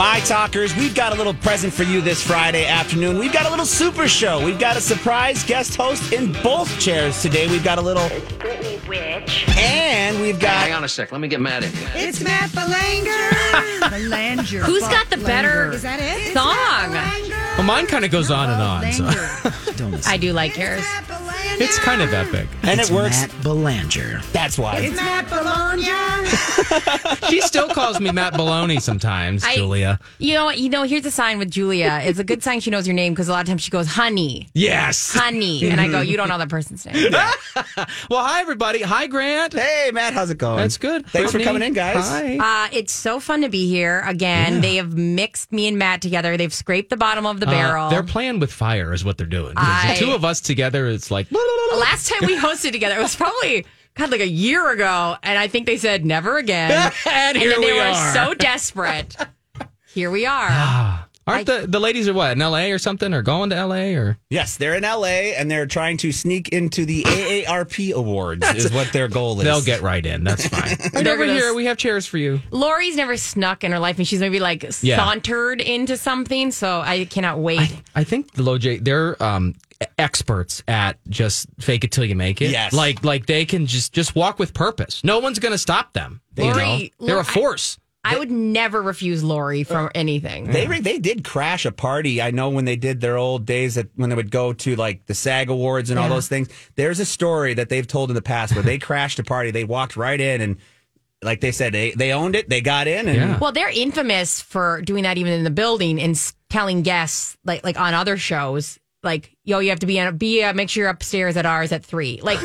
My talkers, we've got a little present for you this Friday afternoon. We've got a little super show. We've got a surprise guest host in both chairs today. We've got a little Brittany Witch. and we've got. Hang on a sec. Let me get mad at you. It's Matt Belanger. Belanger. Who's got the better Is that it? song? Well, mine kind of goes on and on. So. I do like yours. It's kind of epic. and it works. Matt Belanger. That's why. It's Matt Belanger. She still calls me Matt Baloney sometimes, I- Julia. You know? You know, here's a sign with Julia. It's a good sign she knows your name because a lot of times she goes, honey, Yes. honey. And I go, you don't know that person's name. Well, hi, everybody. Hi, Grant. Hey, Matt, how's it going? That's good. Thanks for coming in, guys. Hi. Uh, it's so fun to be here again. They have mixed me and Matt together. They've scraped the bottom of the Uh, barrel. they're playing with fire, is what they're doing. I- the two of us together, it's like. Last time we hosted together, it was probably God like a year ago, and I think they said never again. And here then they we were are. so desperate. Here we are. Ah. Aren't the, the ladies are what in L.A. or something, or going to L.A. or Yes, they're in LA and they're trying to sneak into the AARP awards, is what their goal is. they'll get right in. That's fine. right They're over gonna here, we have chairs for you. Lori's never snuck in her life, and she's maybe like Yeah. sauntered into something. So I cannot wait. I think the LoJ they're um experts at just fake it till you make it. Yes. Like like they can just just walk with purpose. No one's gonna stop them. you know? They're a force. I would never refuse Lori from anything. They re- they did crash a party. I know when they did their old days that when they would go to like the SAG Awards and all Yeah. those things. There's a story that they've told in the past where they crashed a party. They walked right in and like they said, they they owned it. They got in and Yeah. Well, they're infamous for doing that even in the building and s- telling guests like like on other shows like yo you have to be on be uh, make sure you're upstairs at ours at three like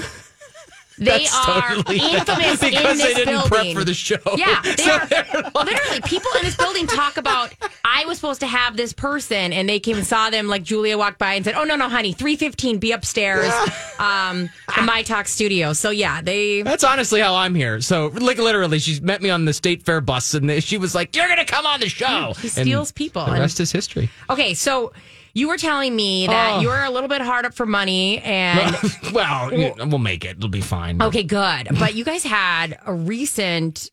they That's are totally- infamous in because this they didn't building. prep for the show. Yeah, they So are like- literally people in this building talk about. I was supposed to have this person, and they came and saw them. Like Julia walked by and said, "Oh no, no, honey, three fifteen, be upstairs, um, the My Talk studio." So yeah, they. That's honestly how I'm here. So, like, literally, she met me on the State Fair bus, and she was like, "You're gonna come on the show." She And steals people, The and- rest is history. Okay, so you were telling me that Oh. you were a little bit hard up for money, and well, we'll make it. It'll be fine. okay, good. But you guys had a recent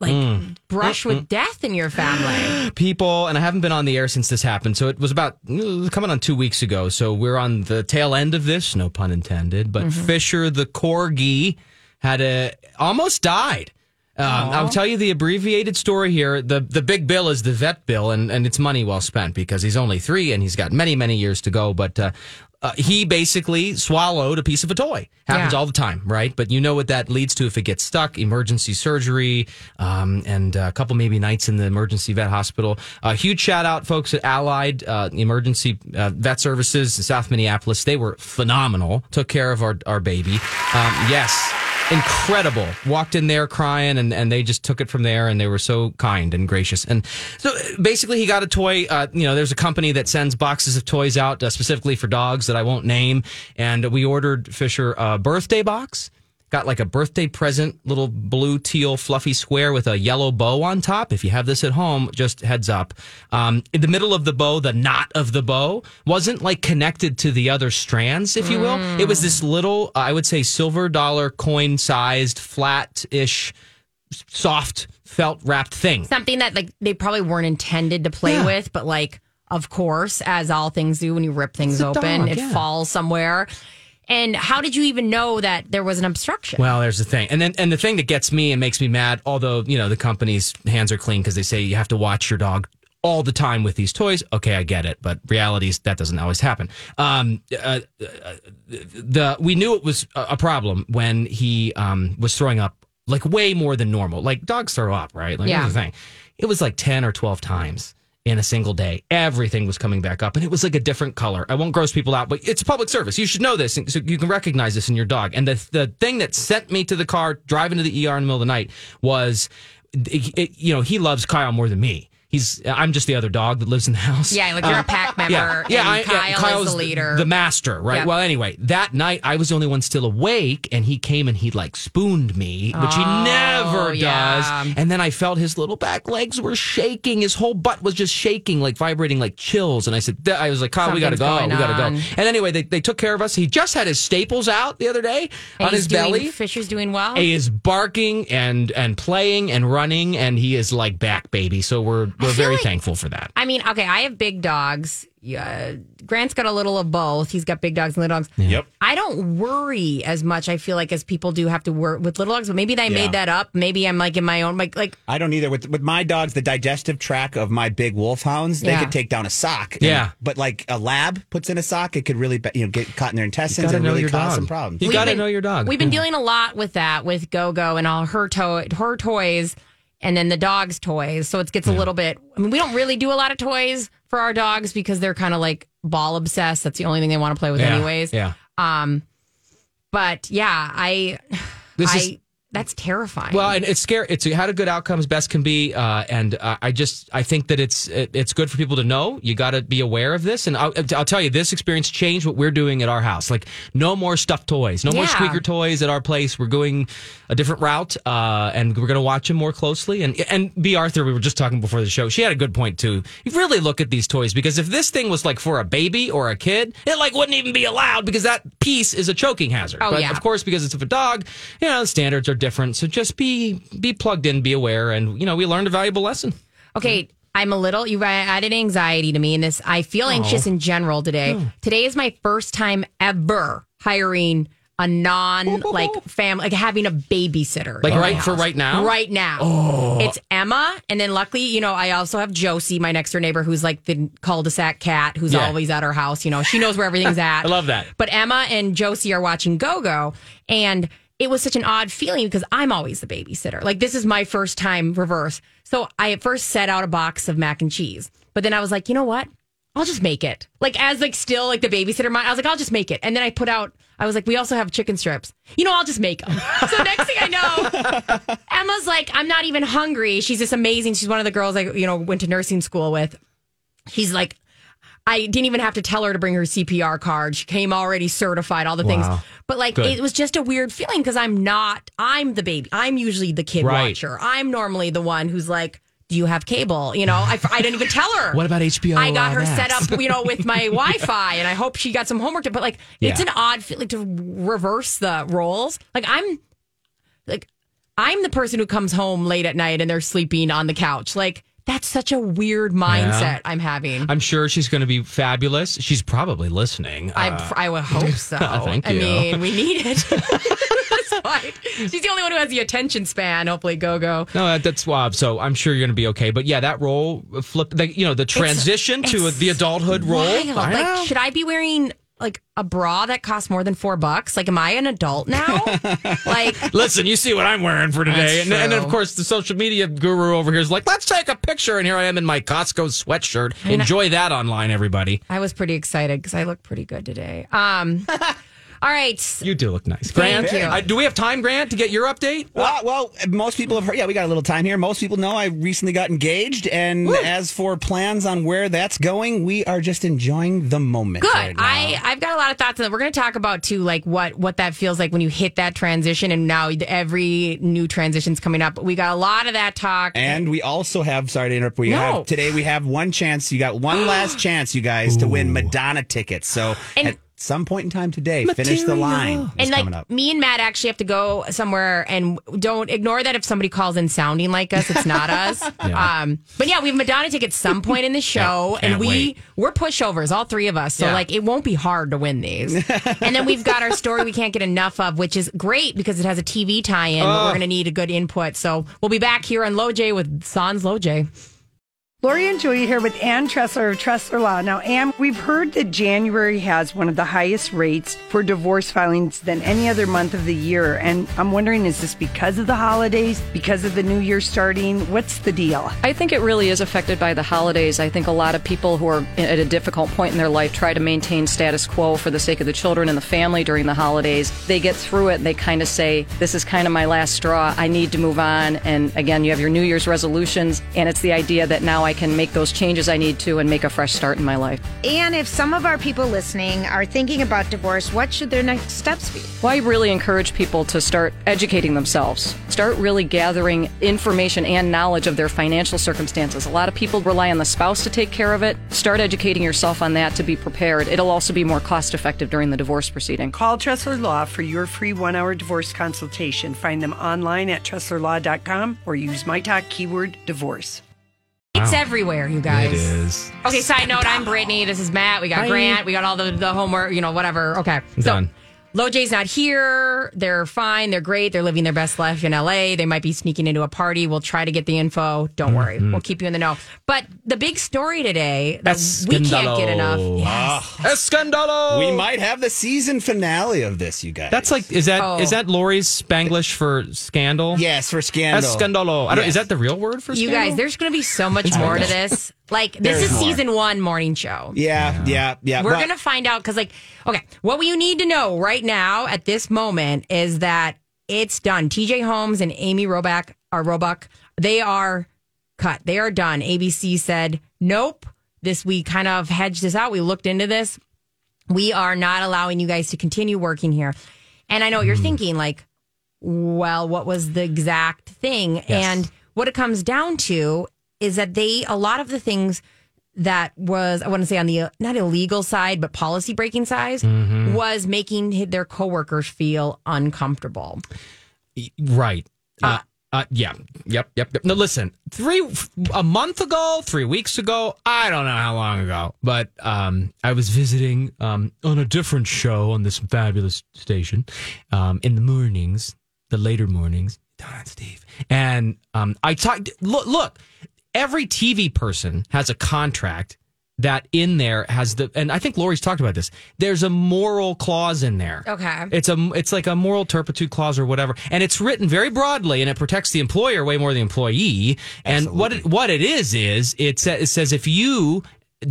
like Mm. brush with death in your family. people, and I haven't been on the air since this happened. So it was about coming on two weeks ago. So we're on the tail end of this, no pun intended. But Mm-hmm. Fisher, the corgi, had a almost died. Um, I'll tell you the abbreviated story here. The the big bill is the vet bill, and, and it's money well spent because he's only three and he's got many, many years to go. But uh, uh, he basically swallowed a piece of a toy. Happens Yeah. all the time, right? But you know what that leads to if it gets stuck emergency surgery um, and a couple maybe nights in the emergency vet hospital. A huge shout out, folks at Allied uh, Emergency uh, Vet Services in South Minneapolis. They were phenomenal, took care of our, our baby. Um, yes incredible. Walked in there crying, and, and they just took it from there, and they were so kind and gracious. And so basically, he got a toy. Uh, you know, there's a company that sends boxes of toys out uh, specifically for dogs that I won't name, and we ordered Fisher a birthday box. Got like a birthday present, little blue teal fluffy square with a yellow bow on top. If you have this at home, just heads up. Um, in the middle of the bow, the knot of the bow wasn't like connected to the other strands, if you will. It was this little, I would say, silver dollar coin sized, flat ish, soft felt wrapped thing. Something that like they probably weren't intended to play Yeah. with, but like of course, as all things do when you rip things open, dog, it yeah. falls somewhere. And how did you even know that there was an obstruction? Well, there's the thing, and then and the thing that gets me and makes me mad. Although you know the company's hands are clean because they say you have to watch your dog all the time with these toys. Okay, I get it, but reality is that doesn't always happen. Um, uh, uh, the we knew it was a problem when he um, was throwing up like way more than normal. Like dogs throw up, right? Like Yeah. the thing. It was like ten or twelve times. In a single day, everything was coming back up, and it was like a different color. I won't gross people out, but it's public service. You should know this, so you can recognize this in your dog. And the the thing that sent me to the car, driving to the ER in the middle of the night, was, it, it- you know, he loves Kyle more than me. He's I'm just the other dog that lives in the house. yeah, like you're a pack member. Uh, Yeah, yeah, I, Kyle yeah, Kyle's is the leader. the master, right? Yep. Well, anyway, that night I was the only one still awake, and he came and he like spooned me, which he never Oh, yeah. does. And then I felt his little back legs were shaking, his whole butt was just shaking, like vibrating, like chills. And I said, I was like, Kyle, we gotta Something's go, we gotta go. And anyway, they they took care of us. He just had his staples out the other day And on his doing- belly. Fisher's doing well. He is barking and and playing and running, and he is like back baby. So we're we're very like- thankful for that. I mean, okay, I have big dogs. Yeah, Grant's got a little of both. He's got big dogs and little dogs. Yep. I don't worry as much. I feel like as people do have to work with little dogs, but maybe I Yeah. made that up. Maybe I'm like in my own like like I don't either. With with my dogs, the digestive tract of my big wolfhounds, they Yeah. could take down a sock. And- Yeah. but like a lab puts in a sock, it could really be- you know get caught in their intestines and really cause dog. some problems. You We've gotta know your dog. We've been dealing a lot with that with Go Go and all her to- her toys, and then the dogs' toys. So it gets a little bit. I mean, we don't really do a lot of toys for our dogs because they're kind of like ball obsessed. That's the only thing they want to play with, Yeah, anyways. Yeah. Um, but yeah, I, This I is- that's terrifying. Well, and it's scary. It's had a good outcome as best can be, uh, and uh, I just I think that it's it, it's good for people to know. You got to be aware of this, and I'll, I'll tell you, this experience changed what we're doing at our house. Like no more stuffed toys, no more squeaker toys at our place. We're going a different route, uh, and we're going to watch them more closely. And and B. Arthur, we were just talking before the show. She had a good point too. You really look at these toys because if this thing was like for a baby or a kid, it like wouldn't even be allowed because that piece is a choking hazard. Oh, but yeah. of course, because it's of a dog, you know, the standards are different. So just be be plugged in, be aware, and you know, we learned a valuable lesson. Okay, I'm a little. You added anxiety to me, and this. I feel oh. anxious in general today. Oh. Today is my first time ever hiring a non oh, like family, like having a babysitter. Like right- for right now? Right now, it's Emma, and then luckily, you know, I also have Josie, my next door neighbor, who's like the cul-de-sac cat, who's Yeah. always at our house. You know, she knows where everything's at. I love that. But Emma and Josie are watching Go Go, and it was such an odd feeling because I'm always the babysitter. Like this is my first time reverse. So I at first set out a box of mac and cheese, but then I was like, you know what? I'll just make it. Like as like still like the babysitter mind, I was like, I'll just make it. And then I put out. I was like, we also have chicken strips. You know, I'll just make them. So next thing I know, Emma's like, I'm not even hungry. She's just amazing. She's one of the girls I you know went to nursing school with. She's like, I didn't even have to tell her to bring her CPR card. She came already certified, all the things. But like, Good. it was just a weird feeling because I'm not, I'm the baby. I'm usually the kid Right. watcher. I'm normally the one who's like, do you have cable? You know, I, I didn't even tell her. What about HBO I got her set up, you know, with my Wi Fi and I hope she got some homework. To, but like, it's an odd feeling to reverse the roles. Like, I'm, like, I'm the person who comes home late at night and they're sleeping on the couch. Like, that's such a weird mindset Yeah. I'm having. I'm sure she's going to be fabulous. She's probably listening. I, Uh, I would hope so. Thank I you. mean, we need it. That's. She's the only one who has the attention span. Hopefully, go go. no, that's uh, so. I'm sure you're going to be okay. But yeah, that role uh, flip, the, you know, the transition to it's the adulthood role. Wild. I know. Like, should I be wearing like a bra that costs more than four bucks? Like, am I an adult now? like, Listen, you see what I'm wearing for today. And, and then, of course, the social media guru over here is like, let's take a picture. And here I am in my Costco sweatshirt. Enjoy that online, everybody. I was pretty excited because I look pretty good today. Um, all right. You do look nice. Thank Grant, you. uh, do we have time, Grant, to get your update? Well, well, most people have heard. Yeah, we got a little time here. Most people know I recently got engaged, and as for plans on where that's going, we are just enjoying the moment. Good. right now. I I've got a lot of thoughts on that. We're going to talk about too, like what what that feels like when you hit that transition, and now every new transition's coming up. We got a lot of that talk. And we also have, sorry to interrupt, we No. have today we have one chance. You got one last chance, you guys, to win Madonna tickets. So And some point in time today. Finish the line. is and like coming up. me and Matt actually have to go somewhere and don't ignore that if somebody calls in sounding like us, it's not us. Um, but yeah, we have Madonna tickets some point in the show, can't and we wait. we're pushovers, all three of us. So Yeah. like it won't be hard to win these. and then we've got our story we can't get enough of, which is great because it has a TV tie-in. but Oh. we're gonna need a good input. So we'll be back here on Low J with Sans Low J. Lori and Julia here with Ann Tressler of Tressler Law. Now, Ann, we've heard that January has one of the highest rates for divorce filings than any other month of the year. And I'm wondering, is this because of the holidays, because of the new year starting? What's the deal? I think it really is affected by the holidays. I think a lot of people who are at a difficult point in their life try to maintain status quo for the sake of the children and the family during the holidays. They get through it and they kind of say, This is kind of my last straw. I need to move on. And again, you have your New Year's resolutions, and it's the idea that now I can make those changes I need to and make a fresh start in my life. And if some of our people listening are thinking about divorce, what should their next steps be? Well, I really encourage people to start educating themselves, start really gathering information and knowledge of their financial circumstances. A lot of people rely on the spouse to take care of it. Start educating yourself on that to be prepared. It'll also be more cost effective during the divorce proceeding. Call Tressler Law for your free one hour divorce consultation. Find them online at TresslerLaw.com or use my talk keyword divorce. It's everywhere, you guys. It is. Okay, side note, I'm Brittany. This is Matt. We got Hi. Grant. We got all the, the homework, you know, whatever. Okay. Done. Low J's not here. They're fine. They're great. They're living their best life in LA. They might be sneaking into a party. We'll try to get the info. Don't mm-hmm. worry. We'll keep you in the know. But the big story today that we can't get enough. Ah. Yes. Escandalo. We might have the season finale of this, you guys. That's like is that oh. is Oh. that Lori's Spanglish for scandal? yes for scandal. Escandalo. I don't, Is that the real word for scandal? You guys, there's going to be so much more to this. Like, this There's is more. season one morning show. Yeah, yeah, yeah. We're but- going to find out because, like, okay, what you need to know right now at this moment is that it's done. TJ Holmes and Amy Robach are Roebuck. They are cut. They are done. ABC said, nope. This we kind of hedged this out. We looked into this. We are not allowing you guys to continue working here. And I know what you're hmm. thinking, like, well, what was the exact thing? And what it comes down to is that they, a lot of the things that was, I want to say on the uh, not illegal side, but policy breaking side, was making their coworkers feel uncomfortable. Right. Uh, uh, yeah. Yep. Yep. Yep. No, listen. Three a month ago, three weeks ago. I don't know how long ago, but um, I was visiting um, on a different show on this fabulous station um, in the mornings, the later mornings. Don and Steve, and um, I talked. Look, look. Every TV person has a contract that in there has the, and I think Lori's talked about this. There's a moral clause in there. Okay. It's a it's like a moral turpitude clause or whatever, and it's written very broadly, and it protects the employer way more than the employee. And what it, what it is is it, sa- it says if you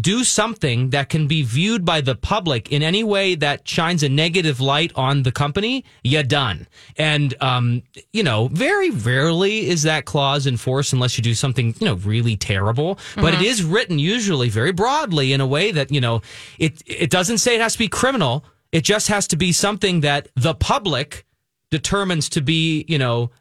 do something that can be viewed by the public in any way that shines a negative light on the company, you're done. And um, you know, very rarely is that clause enforced unless you do something you know really terrible. But it is written usually very broadly in a way that you know it it doesn't say it has to be criminal. It just has to be something that the public determines to be, you know,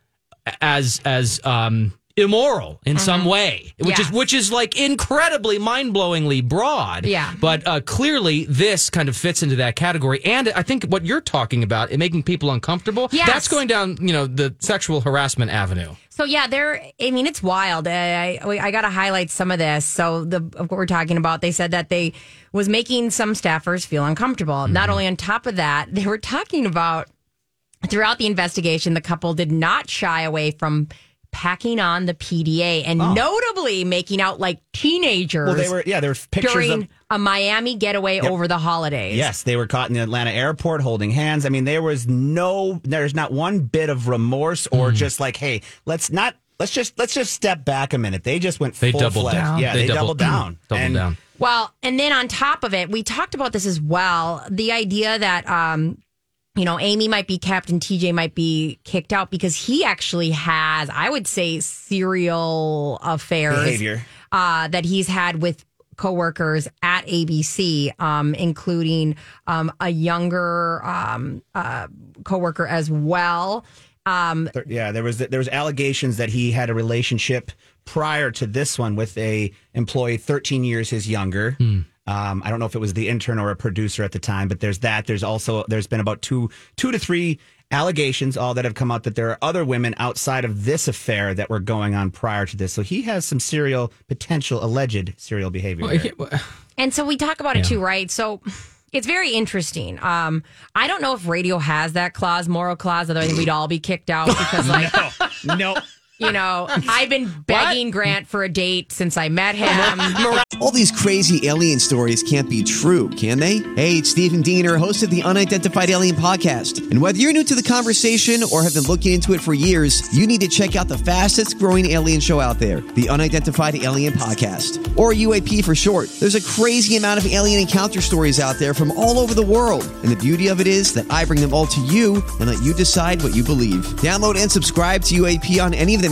as as um immoral in some way, which is which is like incredibly mind-blowingly broad. Yeah. But uh, clearly this kind of fits into that category and I think what you're talking about, it making people uncomfortable, Yes. that's going down, you know, the sexual harassment avenue. So yeah, there. I mean, it's wild. I I, I got to highlight some of this. So the of what we're talking about, they said that they was making some staffers feel uncomfortable. Not only on top of that, they were talking about throughout the investigation, the couple did not shy away from packing on the PDA and notably making out like teenagers. Well, they were yeah, there were pictures during of a Miami getaway over the holidays. Yes, they were caught in the Atlanta airport holding hands. I mean, there was no, there's not one bit of remorse or Mm. just like, hey, let's not, let's just, let's just step back a minute. They just went They full doubled fledged. down. Yeah, they, doubled, down. doubled And down. Well, and then on top of it, we talked about this as well. The idea that, um, you know, Amy might be kept and TJ might be kicked out because he actually has, I would say, serial affairs Behavior. uh, that he's had with coworkers at ABC, um, including um, a younger um, uh, coworker as well. Um, Yeah, there was there was allegations that he had a relationship prior to this one with a employee 13 years his younger. Hmm. Um, I don't know if it was the intern or a producer at the time, but there's that. There's also there's been about two two to three allegations all that have come out that there are other women outside of this affair that were going on prior to this. So he has some serial potential alleged serial behavior. there. And so we talk about it too, right? So it's very interesting. Um, I don't know if radio has that clause, moral clause, otherwise we'd all be kicked out because, like, no. You know, I've been begging Grant for a date since I met him. All these crazy alien stories can't be true, can they? Hey, it's Stephen Diener, host of the Unidentified Alien Podcast. And whether you're new to the conversation or have been looking into it for years, you need to check out the fastest growing alien show out there, the Unidentified Alien Podcast, or UAP for short. There's a crazy amount of alien encounter stories out there from all over the world. And the beauty of it is that I bring them all to you and let you decide what you believe. Download and subscribe to UAP on any of the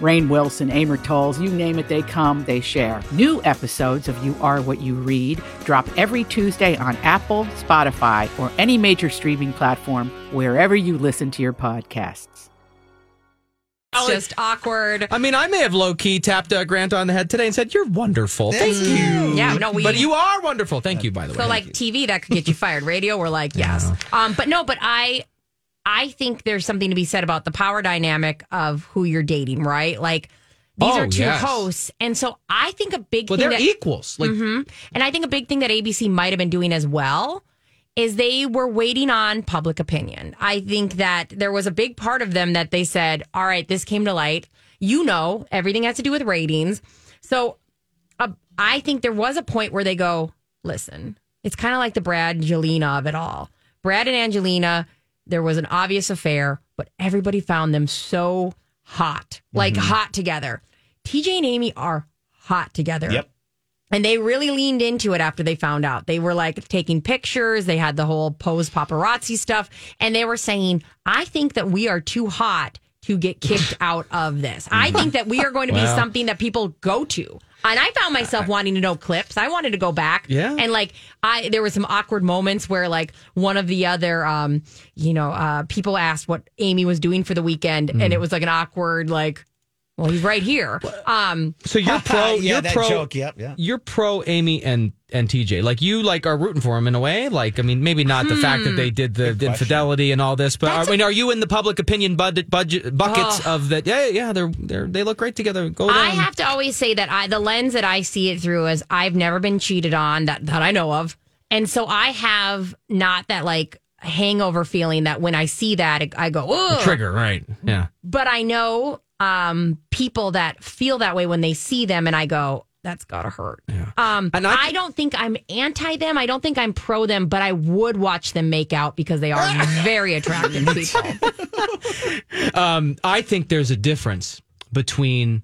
Rainn Wilson, Amor Towles, you name it, they come, they share. New episodes of You Are What You Read drop every Tuesday on Apple, Spotify, or any major streaming platform wherever you listen to your podcasts. It's just awkward. I mean, I may have low key tapped uh, Grant on the head today and said, "You're wonderful." Thank you. Yeah, no, we- But you are wonderful. Thank you, by the way. So like TV that could get you fired. Radio, we're like, yes. Um, but no, but I I think there's something to be said about the power dynamic of who you're dating, right? Like these Oh, are two yes. hosts. And so I think a big well, thing they're that, equals. Like, Mhm. And I think a big thing that ABC might have been doing as well is they were waiting on public opinion. I think that there was a big part of them that they said, all right, this came to light. You know, everything has to do with ratings. So uh, I think there was a point where they go, listen, it's kind of like the Brad and Angelina of it all. Brad and Angelina, there was an obvious affair, but everybody found them so hot, like Mm-hmm. hot together. TJ and Amy are hot together. Yep. And they really leaned into it after they found out. They were like taking pictures. They had the whole pose paparazzi stuff. And they were saying, I think that we are too hot to get kicked out of this. I think that we are going to be Well. something that people go to. And I found myself wanting to know clips. I wanted to go back. Yeah. And like I there were some awkward moments where like one of the other um, you know, uh people asked what Amy was doing for the weekend and it was like an awkward like well, he's right here. Um so you're pro. Yeah, you're that pro. joke, yep, yeah. You're pro Amy and and TJ. Like you like are rooting for him in a way. Like I mean, maybe not the fact that they did the, the infidelity and all this, but I mean, are you in the public opinion budget budget buckets of that? Yeah, yeah. They're they're they look great together. Go down. I have to always say that I the lens that I see it through is I've never been cheated on that that I know of, and so I have not that like hangover feeling that when I see that I go oh trigger right. Yeah. But I know um, people that feel that way when they see them, and I go that's gotta hurt. Um, And I- I, don't think I'm anti them. I don't think I'm pro them, but I would watch them make out because they are very attractive people. Um, I think there's a difference between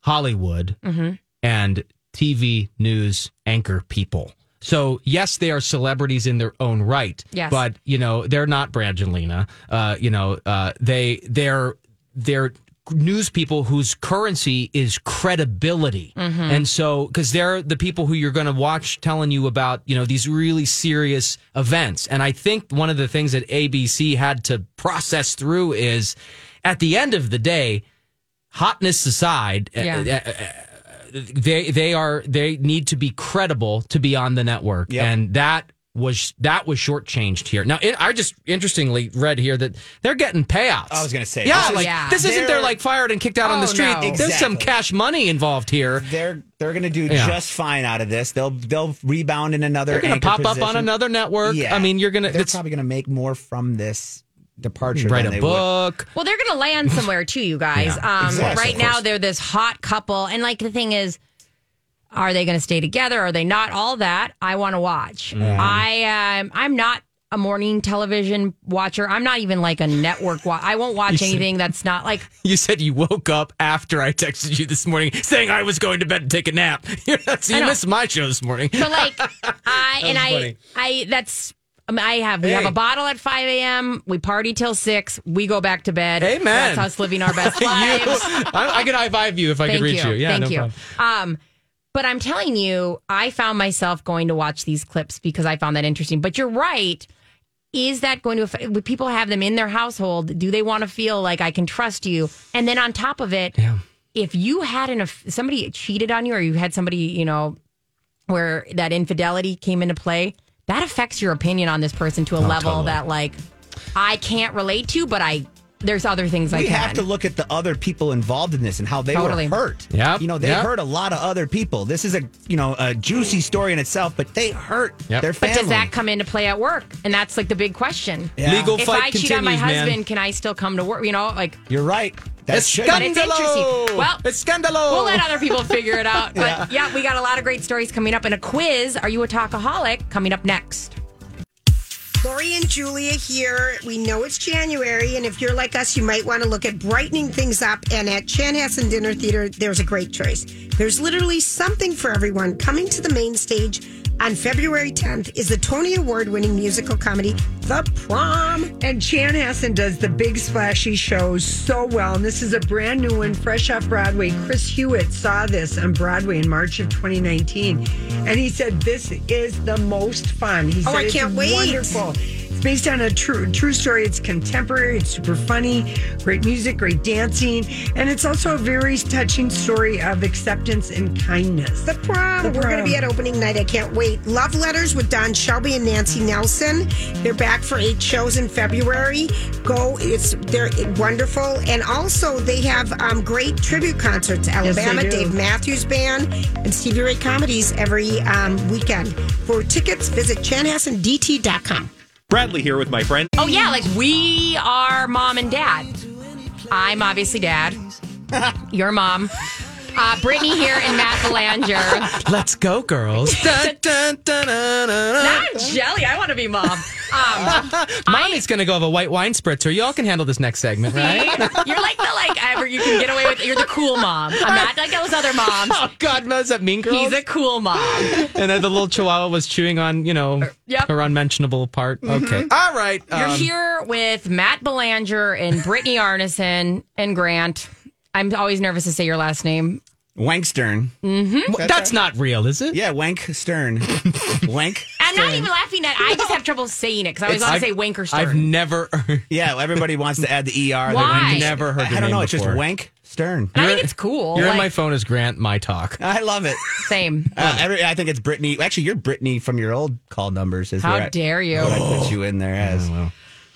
Hollywood Mm-hmm. and TV news anchor people. So yes, they are celebrities in their own right. Yes. But you know, they're not Brangelina. Uh, you know, uh, they they're they're news people whose currency is credibility. And so because they're the people who you're going to watch telling you about, you know, these really serious events. And I think one of the things that ABC had to process through is at the end of the day, hotness aside, uh, Yeah. uh, uh, they they are they need to be credible to be on the network, Yep. and that was that was shortchanged here. Now, it, I just interestingly read here that they're getting payouts. I was gonna say, yeah, this is- like Yeah. this isn't they're They're- like fired and kicked out on the Oh, street. no. There's some cash money involved here. They're they're going to do Yeah. just fine out of this. They'll they'll rebound in another. They're going to anchor pop up on another network. Yeah. I mean, you're going to They're probably going to make more from this departure. write than a they would. book. Well, they're going to land somewhere too, you guys. Yeah, um, exactly. right now, they're this hot couple, and like the thing is, are they going to stay together? Are they not? All that I want to watch. I um, I'm not a morning television watcher. I'm not even like a network. Wa- I won't watch said- anything that's not like. You said you woke up after I texted you this morning saying I was going to bed and take a nap. so you missed my show this morning. So like I and I funny. I that's I, mean, I have we have a bottle at 5 a.m. We party till six. We go back to bed. Amen. That's us living our best You- lives. I, I could high five you if I Thank could reach you. Yeah, Thank no you. problem. Um, but I'm telling you, I found myself going to watch these clips because I found that interesting. But you're right. Is that going to affect people have them in their household? Do they want to feel like I can trust you? And then on top of it, if you had an somebody cheated on you or you had somebody, you know, where that infidelity came into play, that affects your opinion on this person to a Oh, level totally. that like I can't relate to, but I there's other things I we can. have to look at the other people involved in this and how they Totally. were hurt. Yeah, You know, they Yep. hurt a lot of other people. This is a you know a juicy story in itself, but they hurt Yep. their family. But does that come into play at work? And that's like the big question. Yeah. Legal if fight I cheat on my continues, man. husband, can I still come to work? You know, like You're right. That's should but it's interesting. Well, it's scandalo. We'll let other people figure it out. But Yeah. yeah. we got a lot of great stories coming up and a quiz. Are you a talkaholic? Coming up next. Lori and Julia here. We know it's January, and if you're like us, you might want to look at brightening things up. And at Chanhassen Dinner Theater, there's a great choice. There's literally something for everyone. Coming to the main stage on February 10th is the Tony Award winning musical comedy, The Prom. And Chanhassen does the big splashy shows so well. And this is a brand new one, fresh off Broadway. Chris Hewitt saw this on Broadway in March of 2019. And he said, This is the most fun. He Oh, I can't wait." Wonderful. Based on a true true story. It's contemporary. It's super funny. Great music, great dancing, and it's also a very touching story of acceptance and kindness. The prom. The We're going to be at opening night. I can't wait. Love Letters with Don Shelby and Nancy Nelson. They're back for eight shows in February. Go. It's they're wonderful, and also they have um, great tribute concerts. Alabama, do. Dave Matthews Band, and Stevie Ray Comedies every um, weekend. For tickets, visit chanhassendt.com. Bradley here with my friend. Oh yeah, like we are mom and dad. I'm obviously dad. Your mom. Uh, Brittany here and Matt Belanger. Let's go, girls. Dun, dun, dun, dun, dun, dun. Not jelly. I want to be mom. Um, Mommy's gonna go have a white wine spritzer. Y'all can handle this next segment, right? you're like the like ever you can get away with. You're the cool mom. I'm not like those other moms. Oh God, no, is that Mean Girls? He's a cool mom. and then the little chihuahua was chewing on, you know, Yep. her unmentionable part. Mhm. Okay. All right. You're um, here with Matt Belanger and Brittany Arneson and Grant. I'm always nervous to say your last name. Wank Stern. Mm-hmm. Well, That's not real, is it? Yeah, Wank Stern. Wank. I'm not even laughing at. I just have trouble saying it because I always It's- want to say Wanker Stern. I've never. Yeah, everybody wants to add the ER. Why? I've Never heard I your don't name know. It's just before. Wank Stern. And I think it's cool. You're in like- my phone as Grant My Talk. I love it. Same. Uh, every, I think it's Brittany. Actually, you're Brittany from your old call numbers. Is How where I- dare you. what I put you in there as.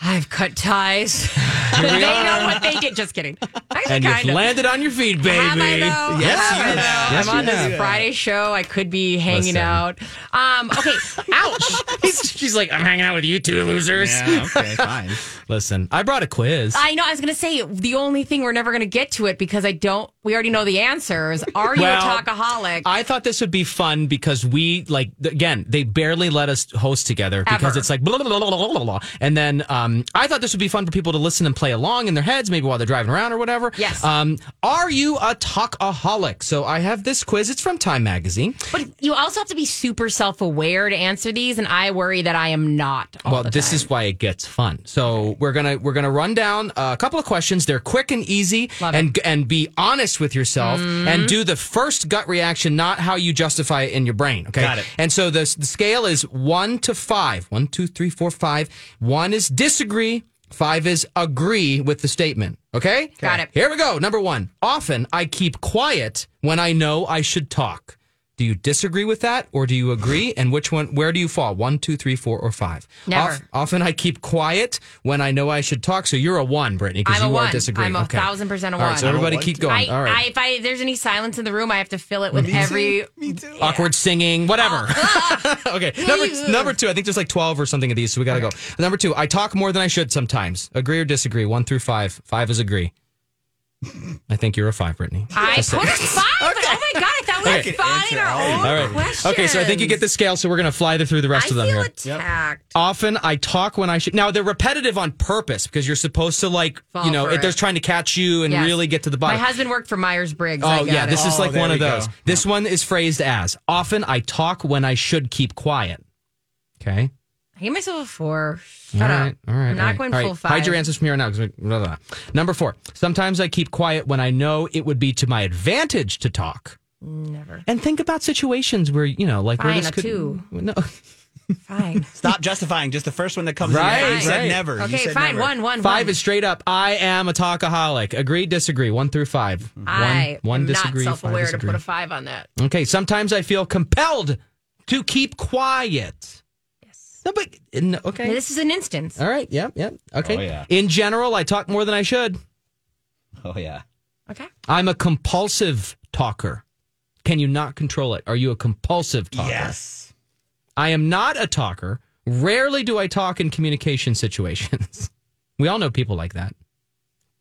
I've cut ties. they know what they did. Just kidding. Actually, And you've of. landed on your feet, baby. Have I though? Yes, Have you I have. though? Yes, I'm on this have. Friday show. I could be hanging Listen. out. Um, okay. Ouch. She's like, I'm hanging out with you two losers. Yeah, okay, fine. Listen, I brought a quiz. I know. I was going to say the only thing we're never going to get to it because I don't. We already know the answers. Are you Well, a talkaholic? I thought this would be fun because we like again they barely let us host together because Ever. it's like blah, blah, blah, blah, blah, blah. and then um, I thought this would be fun for people to listen and play along in their heads maybe while they're driving around or whatever. Yes. Um, are you a talkaholic? So I have this quiz. It's from Time Magazine. but you also have to be super self-aware to answer these, and I worry that I am not. all well, the this time. is why it gets fun. So we're gonna we're gonna run down a couple of questions. They're quick and easy, Love it. and and be honest with yourself, and do the first gut reaction, not how you justify it in your brain. Okay, Got it. And so the the scale is one to five. One, two, three, four, five. One is disagree. Five is agree with the statement. Okay, Got it. Here we go. Number one. Often I keep quiet when I know I should talk. Do you disagree with that, or do you agree? And which one? Where do you fall? One, two, three, four, or five? Never. often I keep quiet when I know I should talk. So you're a one, Brittany, because you one. are disagreeing. I'm a Okay. thousand percent a All right, one. so everybody keep going. I, All I, if I if there's any silence in the room, I have to fill it with every. Me too. Awkward singing, whatever. Oh. okay, number number two. I think there's like twelve or something of these, so we gotta go. Number two. I talk more than I should sometimes. Agree or disagree? One through five. Five is agree. I think you're a five, Brittany. I Just put a five. Oh my god! I thought we Okay. were finding our own All right. questions. Okay, so I think you get the scale, so we're gonna fly through the rest I of them feel here. attacked. Often I talk when I should. Now they're repetitive on purpose because you're supposed to like, Fall you know, for if they're it. trying to catch you and Yes. really get to the bottom. My bottom. husband worked for Myers Briggs. Oh yeah, this is Oh, like there one of we go. those. This one is phrased as often I talk when I should keep quiet. Okay. I gave myself a four. Shut All up. all right. I'm not all right, going all right. full five. Hide your answers from here on out. 'cause blah, blah, blah. Number four. Sometimes I keep quiet when I know it would be to my advantage to talk. Never. And think about situations where you know, like where Fine, this a could. two. No, Fine. Stop justifying. Just the first one that comes. Right, to your mind. You said right. never. You Okay, said fine. never. One, one, five one. is straight up. I am a talkaholic. Agree, disagree. One through five. I one, one am disagree. not five self-aware to disagree. put a five on that. Okay, sometimes I feel compelled to keep quiet. Yes. No, but no, okay. This is an instance. All right. Yep. Yep. Okay. Oh, yeah. In general, I talk more than I should. Oh yeah. Okay. I'm a compulsive talker. Can you not control it? Are you a compulsive talker? Yes. I am not a talker. Rarely do I talk in communication situations. we all know people like that.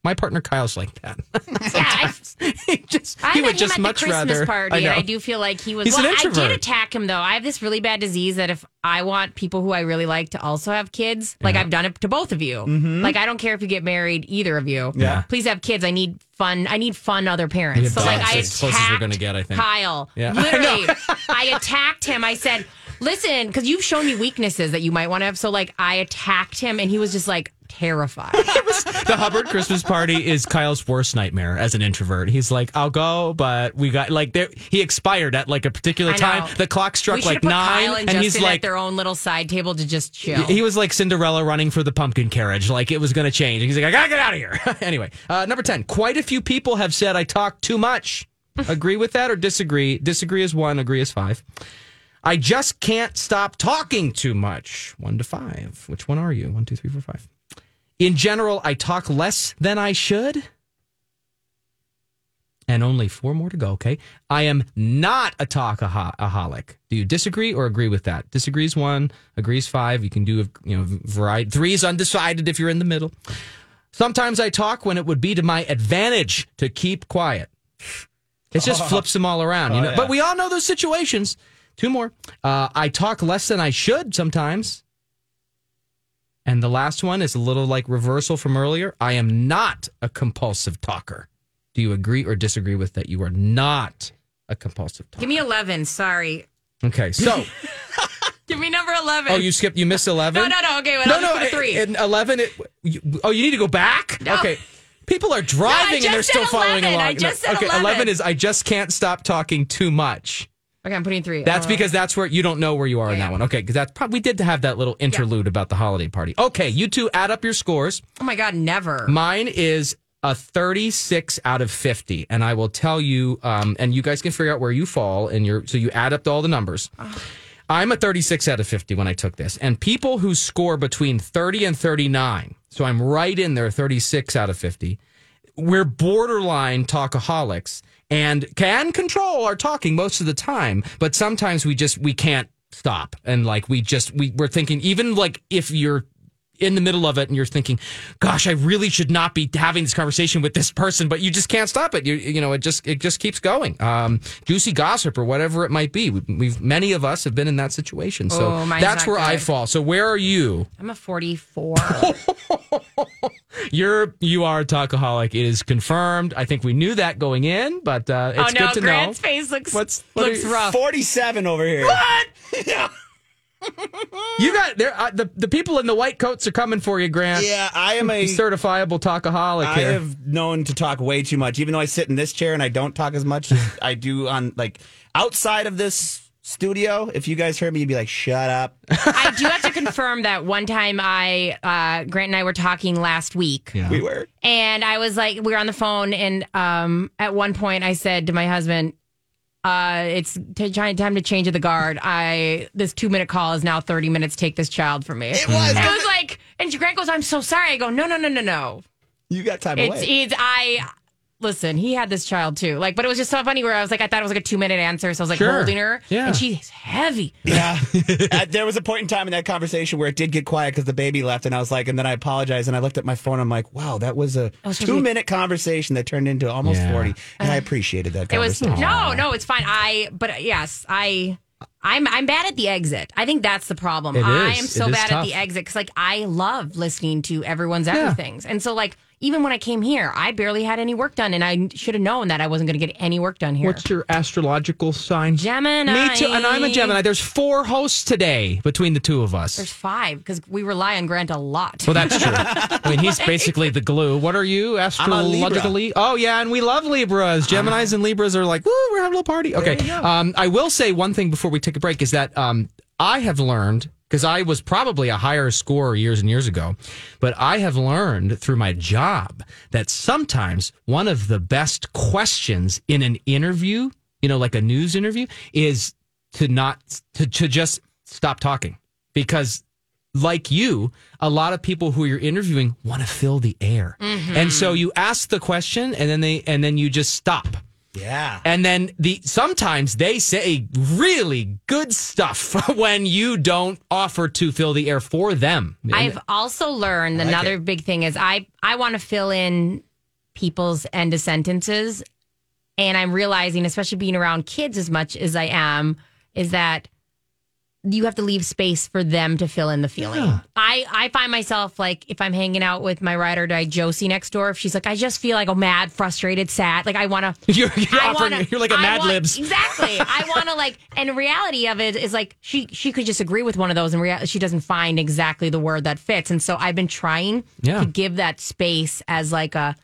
My partner Kyle's like that. Yeah, I, he just I he met would him just at much the Christmas rather. party, I and. I do feel like he was. He's an well, I did attack him though. I have this really bad disease that if I want people who I really like to also have kids, like I've done it to both of you. Mm-hmm. Like I don't care if you get married, either of you. Yeah. Please have kids. I need fun. I need fun other parents. So like I as close as we're attacked gonna get, I think. Kyle. Yeah. Literally, I attacked him. I said. Listen, because you've shown me weaknesses that you might want to have. So, like, I attacked him, and he was just like terrified. the Hubbard Christmas party is Kyle's worst nightmare as an introvert. He's like, I'll go, but we got like there. He expired at like a particular time. The clock struck like nine, Kyle and, and he's like. their own little side table to just chill. He was like Cinderella running for the pumpkin carriage, like it was going to change. He's like, I gotta get out of here. anyway, uh, number 10. Quite a few people have said I talk too much. agree with that or disagree? Disagree is one, agree is five. I just can't stop talking too much. One to five. Which one are you? One, two, three, four, five. In general, I talk less than I should. And only four more to go, okay? I am not a talkaholic. Do you disagree or agree with that? Disagrees one, agrees five. You can do, a you know, variety. Three is undecided if you're in the middle. Sometimes I talk when it would be to my advantage to keep quiet. It just flips them all around, you Oh, know. yeah. But we all know those situations. Two more. Uh, I talk less than I should sometimes. And the last one is a little like reversal from earlier. I am not a compulsive talker. Do you agree or disagree with that? You are not a compulsive talker. Give me 11. Sorry. Okay, so Give me number 11. oh, you skipped. You missed eleven. No, no, no. Okay, well, no, no. a three. In eleven, it, you, oh, you need to go back. No. Okay. People are driving and they're still said following along. I just No, said okay, 11. is I just can't stop talking too much. Okay, I'm putting three. That's because that's where you don't know where you are in that one. Okay, because that's probably we did have that little interlude about the holiday party. Okay, you two add up your scores. Oh my God, never. Mine is a 36 out of 50, and I will tell you, um, and you guys can figure out where you fall in your. So you add up all the numbers. I'm a 36 out of 50 when I took this, and people who score between 30 and 39, so I'm right in there, 36 out of 50. We're borderline talkaholics and can control our talking most of the time, but sometimes we just we can't stop, and like we just we we're thinking even like if you're in the middle of it and you're thinking, "Gosh, I really should not be having this conversation with this person," but you just can't stop it. You you know, it just it just keeps going. Um, juicy gossip or whatever it might be. We- We've many of us have been in that situation, so Oh, that's not where I fall. So where are you? I'm a 44. You're you are a talkaholic. It is confirmed. I think we knew that going in, but uh, it's oh no, good to Grant's know. face looks What's- what looks rough. Forty-seven over here. What? You got there. Uh, the the people in the white coats are coming for you, Grant. Yeah, I am a certifiable talkaholic I here. have known to talk way too much, even though I sit in this chair and I don't talk as much as I do on like outside of this studio. If you guys heard me, you'd be like, "Shut up." I do have to confirm that one time I uh, Grant and I were talking last week. We were. And I was like, we were on the phone, and um, at one point I said to my husband, uh, "It's t- time to change the guard. I this two minute call is now thirty minutes. Take this child from me." It was. It was like, and Grant goes, "I'm so sorry." I go, "No, no, no, no, no. You got time It's away. it's I." Listen, he had this child too. Like, but it was just so funny where I was like, I thought it was like a two minute answer. So I was like Sure. holding her. Yeah. And she's heavy. Yeah. Uh, there was a point in time in that conversation where it did get quiet because the baby left, and I was like, and then I apologized, and I looked at my phone. I'm like, wow, that was a was supposed to be- two minute conversation that turned into almost Yeah. 40. And I appreciated that It was conversation. no, no, it's fine. I but uh, yes, I I'm I'm bad at the exit. I think that's the problem. It I am so is bad tough. at the exit because like I love listening to everyone's Yeah. everything's, and so like even when I came here, I barely had any work done, and I should have known that I wasn't going to get any work done here. What's your astrological sign? Gemini. Me too, and I'm a Gemini. There's four hosts today between the two of us. There's five because we rely on Grant a lot. Well, that's true. I mean, he's basically the glue. What are you astrologically? Oh, yeah, and we love Libras. Geminis and Libras are like, woo, we're having a little party. Okay. Um, I will say one thing before we take a break is that um, I have learned because I was probably a higher scorer years and years ago, but I have learned through my job that sometimes one of the best questions in an interview, you know, like a news interview, is to not to, to just stop talking because like you, a lot of people who you're interviewing want to fill the air. Mm-hmm. And so you ask the question and then they and then you just stop. Yeah. And then the sometimes they say really good stuff when you don't offer to fill the air for them. I've also learned like another big thing is I I want to fill in people's end of sentences, and I'm realizing, especially being around kids as much as I am, is that you have to leave space for them to fill in the feeling. I I find myself like if I'm hanging out with my ride or die Josie next door, if she's like, I just feel like a mad, frustrated, sad, like I want to. You're, you're I offering, wanna- you're like a I Mad want- Libs. Exactly. I want to like, and reality of it is like she she could just agree with one of those, and rea- she doesn't find exactly the word that fits. And so I've been trying Yeah. to give that space as like a.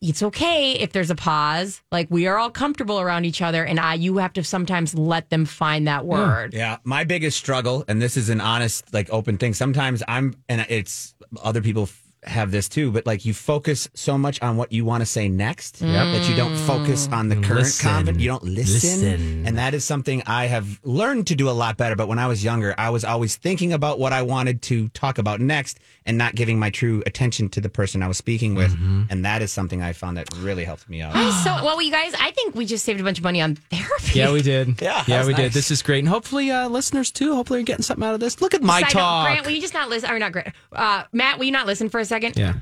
It's okay if there's a pause. Like we are all comfortable around each other, and I you have to sometimes let them find that hmm. word. Yeah, my biggest struggle, and this is an honest, like, open thing. Sometimes I'm, and it's other people have this too, but like you focus so much on what you want to say next Yep. that you don't focus on the current Listen. comment. You don't listen. Listen. And that is something I have learned to do a lot better. But when I was younger, I was always thinking about what I wanted to talk about next and not giving my true attention to the person I was speaking with. Mm-hmm. And that is something I found that really helped me out. So well, you guys. I think we just saved a bunch of money on therapy. Yeah, we did. Yeah, yeah, that's we did. This is great, and hopefully, uh, listeners too. Hopefully, you're getting something out of this. Look at my Side note, talk. Grant, will you just not listen? Or not Grant? Uh, Matt, will you not listen for a second? yeah.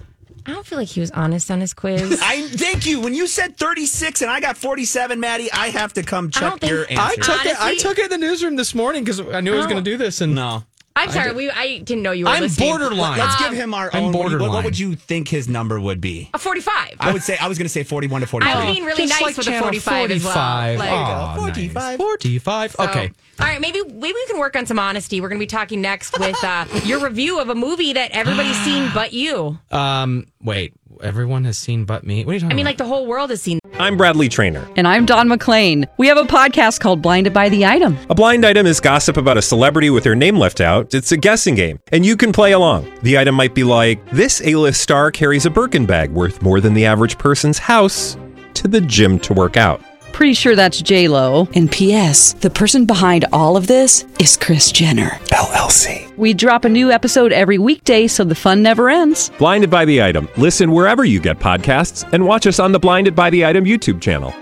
I don't feel like he was honest on his quiz. I thank you. When you said 36 and I got 47, Maddie, I have to come check your answer. I took it. I took it in the newsroom this morning because I knew I was going to do this, and no. I'm sorry, we I didn't know you were I'm listening. borderline. Let's Um, give him our I'm own. What, what- what would you think his number would be? a 45. I would say I was going to say 41 to 45. I was being really Just nice like with a channel 45 as well. 45. Like- Aw, nice. 45. 45. So- Okay. All right, maybe maybe we can work on some honesty. We're going to be talking next with uh, your review of a movie that everybody's seen but you. Um. Wait. Everyone has seen but me. What are you talking I mean, about? like the whole world has seen. I'm Bradley Trainer. And I'm Don McClain. We have a podcast called Blinded by the Item. A blind item is gossip about a celebrity with their name left out. It's a guessing game, and you can play along. The item might be like this: A-list star carries a Birkin bag worth more than the average person's house to the gym to work out. Pretty sure that's J Lo. And P.S. The person behind all of this is Kris Jenner LLC. We drop a new episode every weekday, so the fun never ends. Blinded by the item. Listen wherever you get podcasts, and watch us on the Blinded by the Item YouTube channel.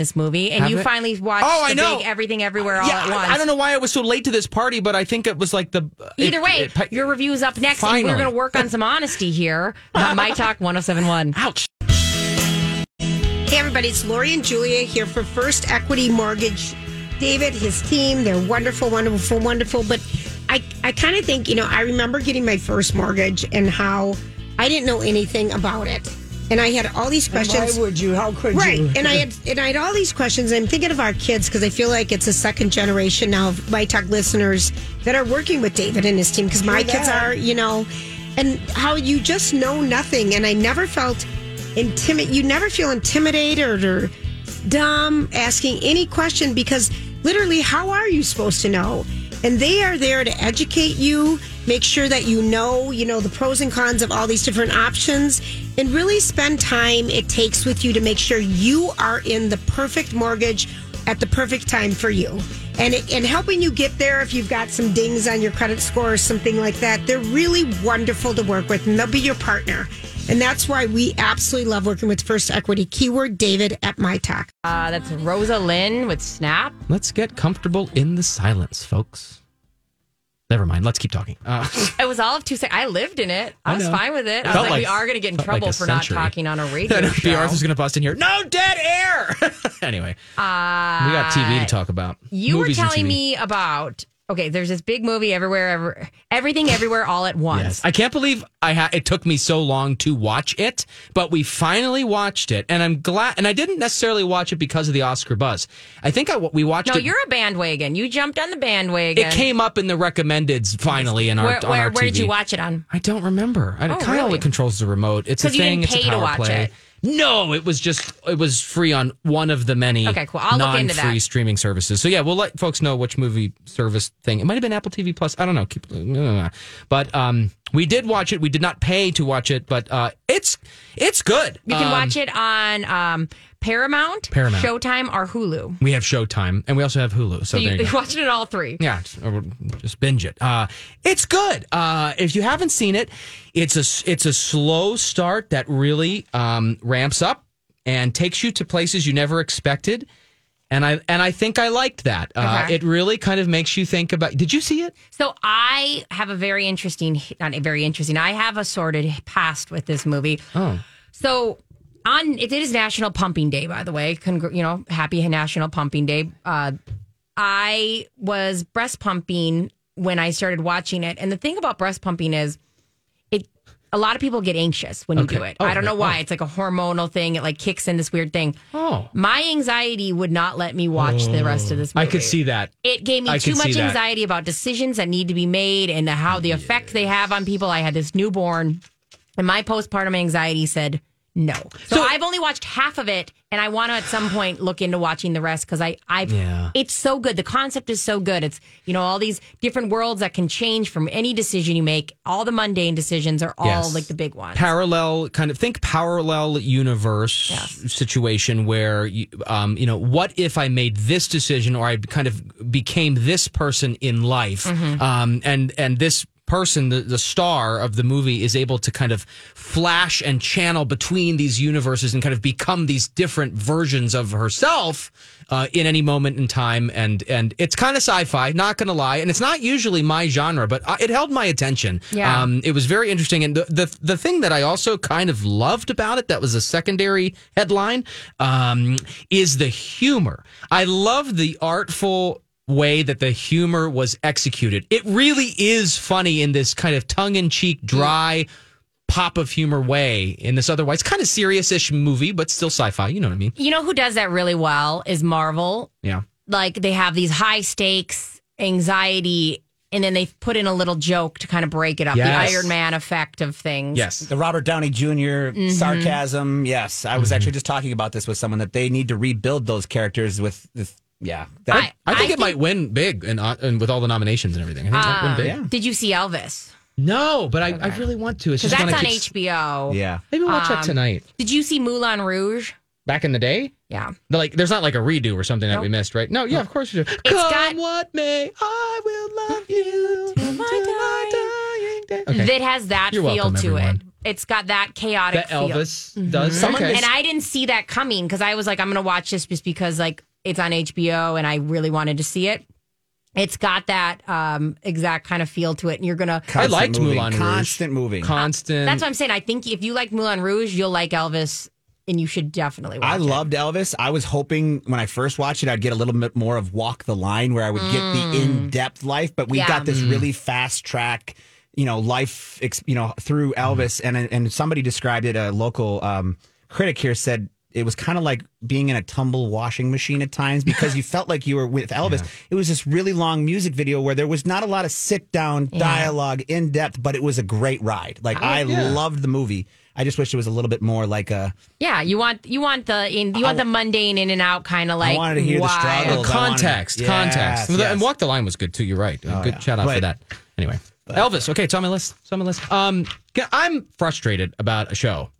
this movie, and Have you it? finally watched Oh, I know. big Everything Everywhere All yeah, at Once. I, I don't know why I was so late to this party, but I think it was like the. Either it- way, it- your review is up next, and we're going to work on some honesty here on My Talk 1071. ouch. Everybody, it's Lori and Julia here for First Equity Mortgage. David, his team, they're wonderful, wonderful, wonderful. But I, I kind of think, you know, I remember getting my first mortgage and how I didn't know anything about it. And I had all these questions. Why would you? How could Right, you? and I had and I had all these questions. I'm thinking of our kids because I feel like it's a second generation now of My Talk listeners that are working with David and his team. Because my kids are, you know, and how you just know nothing. And I never felt intimid. You never feel intimidated or dumb asking any question because literally, how are you supposed to know? And they are there to educate you, make sure that you know, you know, the pros and cons of all these different options, and really spend time it takes with you to make sure you are in the perfect mortgage at the perfect time for you. And and helping you get there if you've got some dings on your credit score or something like that. They're really wonderful to work with, and they'll be your partner. And that's why we absolutely love working with First Equity. Keyword David at My Talk. Uh, that's Rosa Lynn with Snap. Let's get comfortable in the silence, folks. Never mind. Let's keep talking. Uh, It was all of two seconds. I lived in it. I, I was know. fine with it. I was like, like- we are going to get in felt like trouble for century. not talking on a radio B. show. Arthur's going to bust in here. No dead air. anyway, Uh, we got TV to talk about. You Movies were telling me about okay, there's this big movie everywhere, ever, everything, everywhere, all at once. Yes. I can't believe I ha- it took me so long to watch it, but we finally watched it, and I'm glad. And I didn't necessarily watch it because of the Oscar buzz. I think I we watched No, it. you're a bandwagon. You jumped on the bandwagon. it came up in the recommendeds finally in our Where, on where, our where did you watch it on? I don't remember. I, Oh, Kyle really? controls the remote. It's a thing. it's a power watch play. it. No, it was just it was free on one of the many Okay, cool. I'll look into non-free that. streaming services. So yeah, we'll let folks know which movie service thing. It might have been Apple TV Plus. I don't know. Keep, but um, we did watch it. We did not pay to watch it, but uh, it's it's good. You can Um, watch it on um, Paramount, Paramount. Showtime, or Hulu. We have Showtime, and we also have Hulu. So, So, you, there you you go. watch it all three. Yeah, just, just binge it. Uh, it's good. Uh, if you haven't seen it, it's a it's a slow start that really um, ramps up and takes you to places you never expected. And I and I think I liked that. Uh, Okay. It really kind of makes you think about. Did you see it? So I have a very interesting, not very interesting. I have a sordid past with this movie. Oh, So on it is National Pumping Day, by the way. Congr- you know, happy National Pumping Day. Uh, I was breast pumping when I started watching it, and the thing about breast pumping is, it. A lot of people get anxious when you Okay. do it. Oh, I don't know oh. why. It's like a hormonal thing. It like kicks in this weird thing. Oh. My anxiety would not let me watch the rest of this movie. I could see that. It gave me I too much that. anxiety about decisions that need to be made and how the effect they have on people. I had this newborn, and my postpartum anxiety said no. So, I've only watched half of it, and I want to at some point look into watching the rest because I, I, Yeah. it's so good. The concept is so good. It's you know all these different worlds that can change from any decision you make. All the mundane decisions are all Yes. like the big ones. parallel kind of think parallel universe situation where you, um, you know what if I made this decision or I kind of became this person in life Mm-hmm. um, and and this person the, the star of the movie is able to kind of flash and channel between these universes and kind of become these different versions of herself uh, in any moment in time and and it's kind of sci-fi not gonna lie and it's not usually my genre but uh, it held my attention Yeah. um, it was very interesting, and the, the the thing that I also kind of loved about it that was a secondary headline um, is the humor. I love the artful way that the humor was executed. It really is funny in this kind of tongue in cheek, dry. Pop of humor way in this otherwise kind of serious ish movie, but still sci fi. You know what I mean? You know who does that really well is Marvel. Yeah. like they have these high stakes anxiety and then they put in a little joke to kind of break it up Yes. the iron man effect of things Yes. The Robert Downey junior Mhm. sarcasm. Yes. I Mm-hmm. was actually just talking about this with someone that they need to rebuild those characters with this. Yeah. I, I think it might win big and, uh, and with all the nominations and everything. I think it might Uh, win big. did you see elvis No, but I, I really want to. It's just that's one on I keep- hbo Yeah. Maybe we'll watch that Um, tonight. did you see moulin rouge Back in the day? yeah Like, there's not like a redo or something that we missed, right? No, yeah, of course you do. It's Come got- what may, I will love you till my dying day. Okay. that has that You're feel welcome, to it everyone. it's got that chaotic That feel. Elvis does? Mhm. Okay. and i didn't see that coming because i was like i'm gonna watch this just because like it's on hbo and i really wanted to see it it's got that um, exact kind of feel to it, and you're gonna. I liked moving, Moulin Rouge. Constant moving. Constant. That's what I'm saying. I think if you like Moulin Rouge, you'll like Elvis, and you should definitely watch it. I it. loved Elvis. I was hoping when I first watched it, I'd get a little bit more of Walk the Line, where I would get the in depth life. But we Mm. Yeah. got this Mm. really fast track, you know, life, ex- you know, through Elvis. And and somebody described it. A local um, critic here said it was kind of like being in a tumble washing machine at times because you felt like you were with Elvis. It was this really long music video where there was not a lot of sit down Yeah. dialogue in depth, but it was a great ride. Like I- I yeah. loved the movie. I just wish it was a little bit more like a. Yeah, you want you want the in, you want the mundane in and out kind of like. I wanted to hear the struggle. The context, Yes, context. yes. And Walk the Line was good too. You're right. Oh, good yeah. shout out for that. Anyway, Elvis. Okay, it's on my list. It's on my list. Um, I'm frustrated about a show.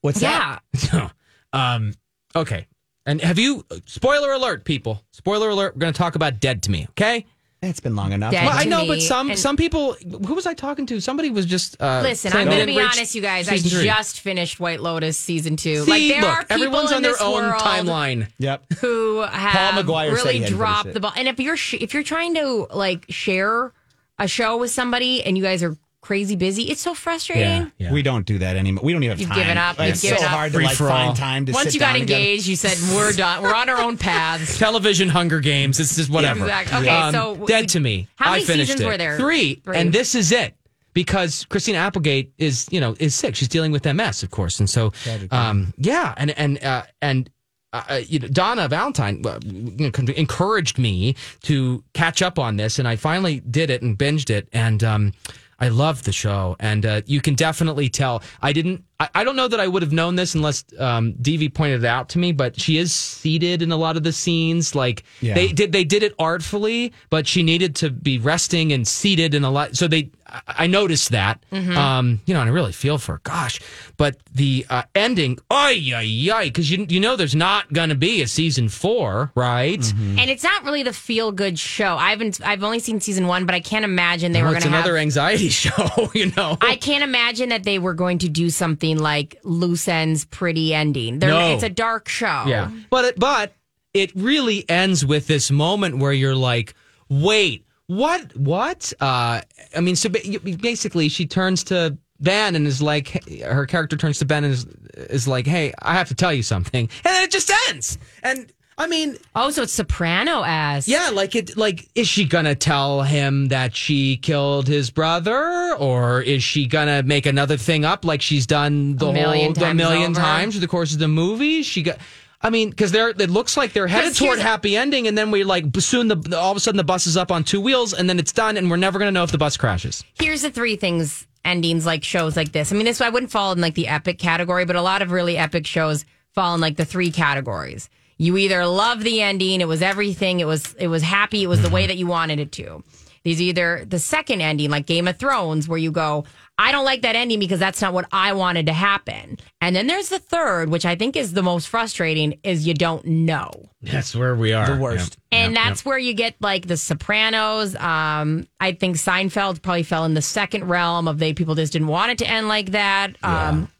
What's Yeah. that? Um, okay. And have you? Spoiler alert, people. Spoiler alert. We're going to talk about Dead to Me. Okay. It's been long enough. Dead well, I know, but some some people. Who was I talking to? Somebody was just. Uh, Listen, I'm going to be honest, you guys. I season three. just finished White Lotus season two. See, like there look, are people everyone's in on their this own timeline. Yep. who have McGuire really dropped the ball. And if you're sh- if you're trying to like share a show with somebody and you guys are crazy busy. It's so frustrating. We don't do that anymore. We don't even have You've time. given up. It's You've given so up. hard to Free like for all. find time to Once sit you got down together. engaged, you said we're done. We're on our own paths. Television Hunger Games. It's just whatever. exactly. Okay, Um, so dead we- to me. how I many finished seasons it. were there? Three, Three. and this is it because Christina Applegate is you know is sick. She's dealing with MS, of course, and so um, yeah, and and uh, and. Uh, you know, Donna Valentine uh, you know, encouraged me to catch up on this, and I finally did it and binged it, and um, I love the show. And uh, you can definitely tell. I didn't. I, I don't know that I would have known this unless um, Devi pointed it out to me. But she is seated in a lot of the scenes. Like Yeah. they did, they did it artfully, but she needed to be resting and seated in a lot. So they, I- I noticed that. Mm-hmm. Um, you know, and I really feel for her. Gosh, but the uh, ending, ay ay ay, because you you know there's not going to be a season four, right? Mm-hmm. And it's not really the feel good show. I haven't. I've only seen season one, but I can't imagine they Well, were it's going to have. another anxiety show, you know. I can't imagine that they were going to do something like loose ends, pretty ending. They're, No. It's a dark show. Yeah, but it, but it really ends with this moment where you're like, wait, what? What? Uh, I mean, so basically, she turns to Ben and is like, her character turns to Ben and is, is like, hey, I have to tell you something, and then it just ends. And I mean, Oh, so it's soprano ass. yeah, like it. Like, is she gonna tell him that she killed his brother, or is she gonna make another thing up like she's done the A million whole times million over? times through the course of the movie? She got. I mean, because they're it looks like they're headed toward happy ending, and then we like soon the all of a sudden the bus is up on two wheels, and then it's done, and we're never gonna know if the bus crashes. Here's the three things endings like shows like this. I mean, this I wouldn't fall in like the epic category, but a lot of really epic shows fall in like the three categories. You either love the ending, it was everything, it was it was happy, it was the way that you wanted it to. These either the second ending, like Game of Thrones, where you go, I don't like that ending because that's not what I wanted to happen. And then there's the third, which I think is the most frustrating, is you don't know. That's where we are. The worst. And that's where you get like the Sopranos. Um, I think Seinfeld probably fell in the second realm of they people just didn't want it to end like that. Um,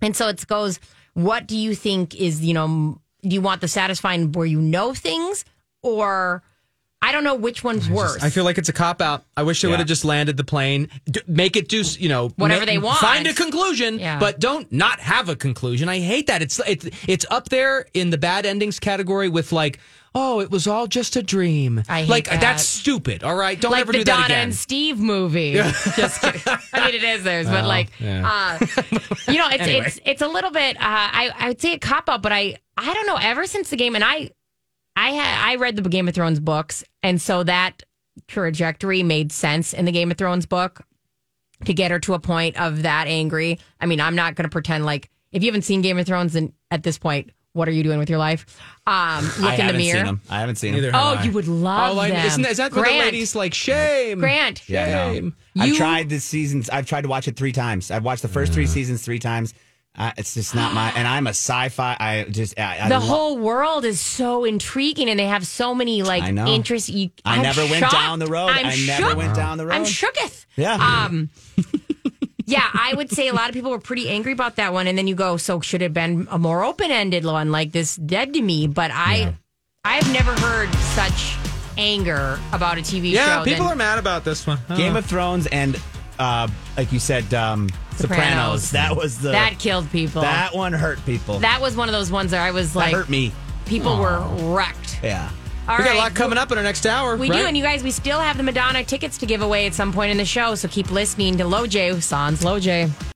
and so it goes. What do you think is you know? Do you want the satisfying where you know things, or I don't know which one's worse. I feel like it's a cop out. I wish they Yeah. would have just landed the plane, D- make it do, you know, Whatever ma- they want. Find a conclusion, Yeah. but don't not have a conclusion. I hate that. It's it's it's up there in the bad endings category with like, oh, it was all just a dream. I hate like that. that's stupid. All right, don't like ever the do that Donna again. and Steve movie. Just kidding. I mean, it is theirs, but Oh, like, yeah. uh, you know, it's Anyway. it's it's a little bit. Uh, I I would say a cop out, but I I don't know. Ever since the game, and I I had I read the Game of Thrones books, and so that trajectory made sense in the Game of Thrones book to get her to a point of that angry. I mean, I'm not going to pretend like if you haven't seen Game of Thrones, then at this point, what are you doing with your life? Um, look I in the mirror. Seen. I haven't seen Neither them. have Oh, I. you would love Oh, I- them. isn't that, is that where the Grant. ladies like shame? Grant. Yeah, Shame. no. I've You- tried the seasons. I've tried to watch it three times. I've watched the first three seasons three times. Uh, it's just not my. And I'm a sci-fi. I just. I, I the lo- whole world is so intriguing and they have so many like I know. interests. You, I I'm never went shocked. down the road. I'm I never shook. went down the road. I'm shooketh. Yeah. Um, yeah, I would say a lot of people were pretty angry about that one. And then you go, so should it have been a more open ended one like this dead to me? But I, I've never heard such anger about a TV Yeah, show. Yeah, people than- are mad about this one. Oh. Game of Thrones and, uh, like you said, um, Sopranos. Sopranos. That was the that killed people. that one hurt people. That was one of those ones that I was That like, hurt me. people were wrecked. Yeah. All we got right. a lot coming up in our next hour. We right? do, and you guys, we still have the Madonna tickets to give away at some point in the show. So keep listening to Low J, Sans Low J.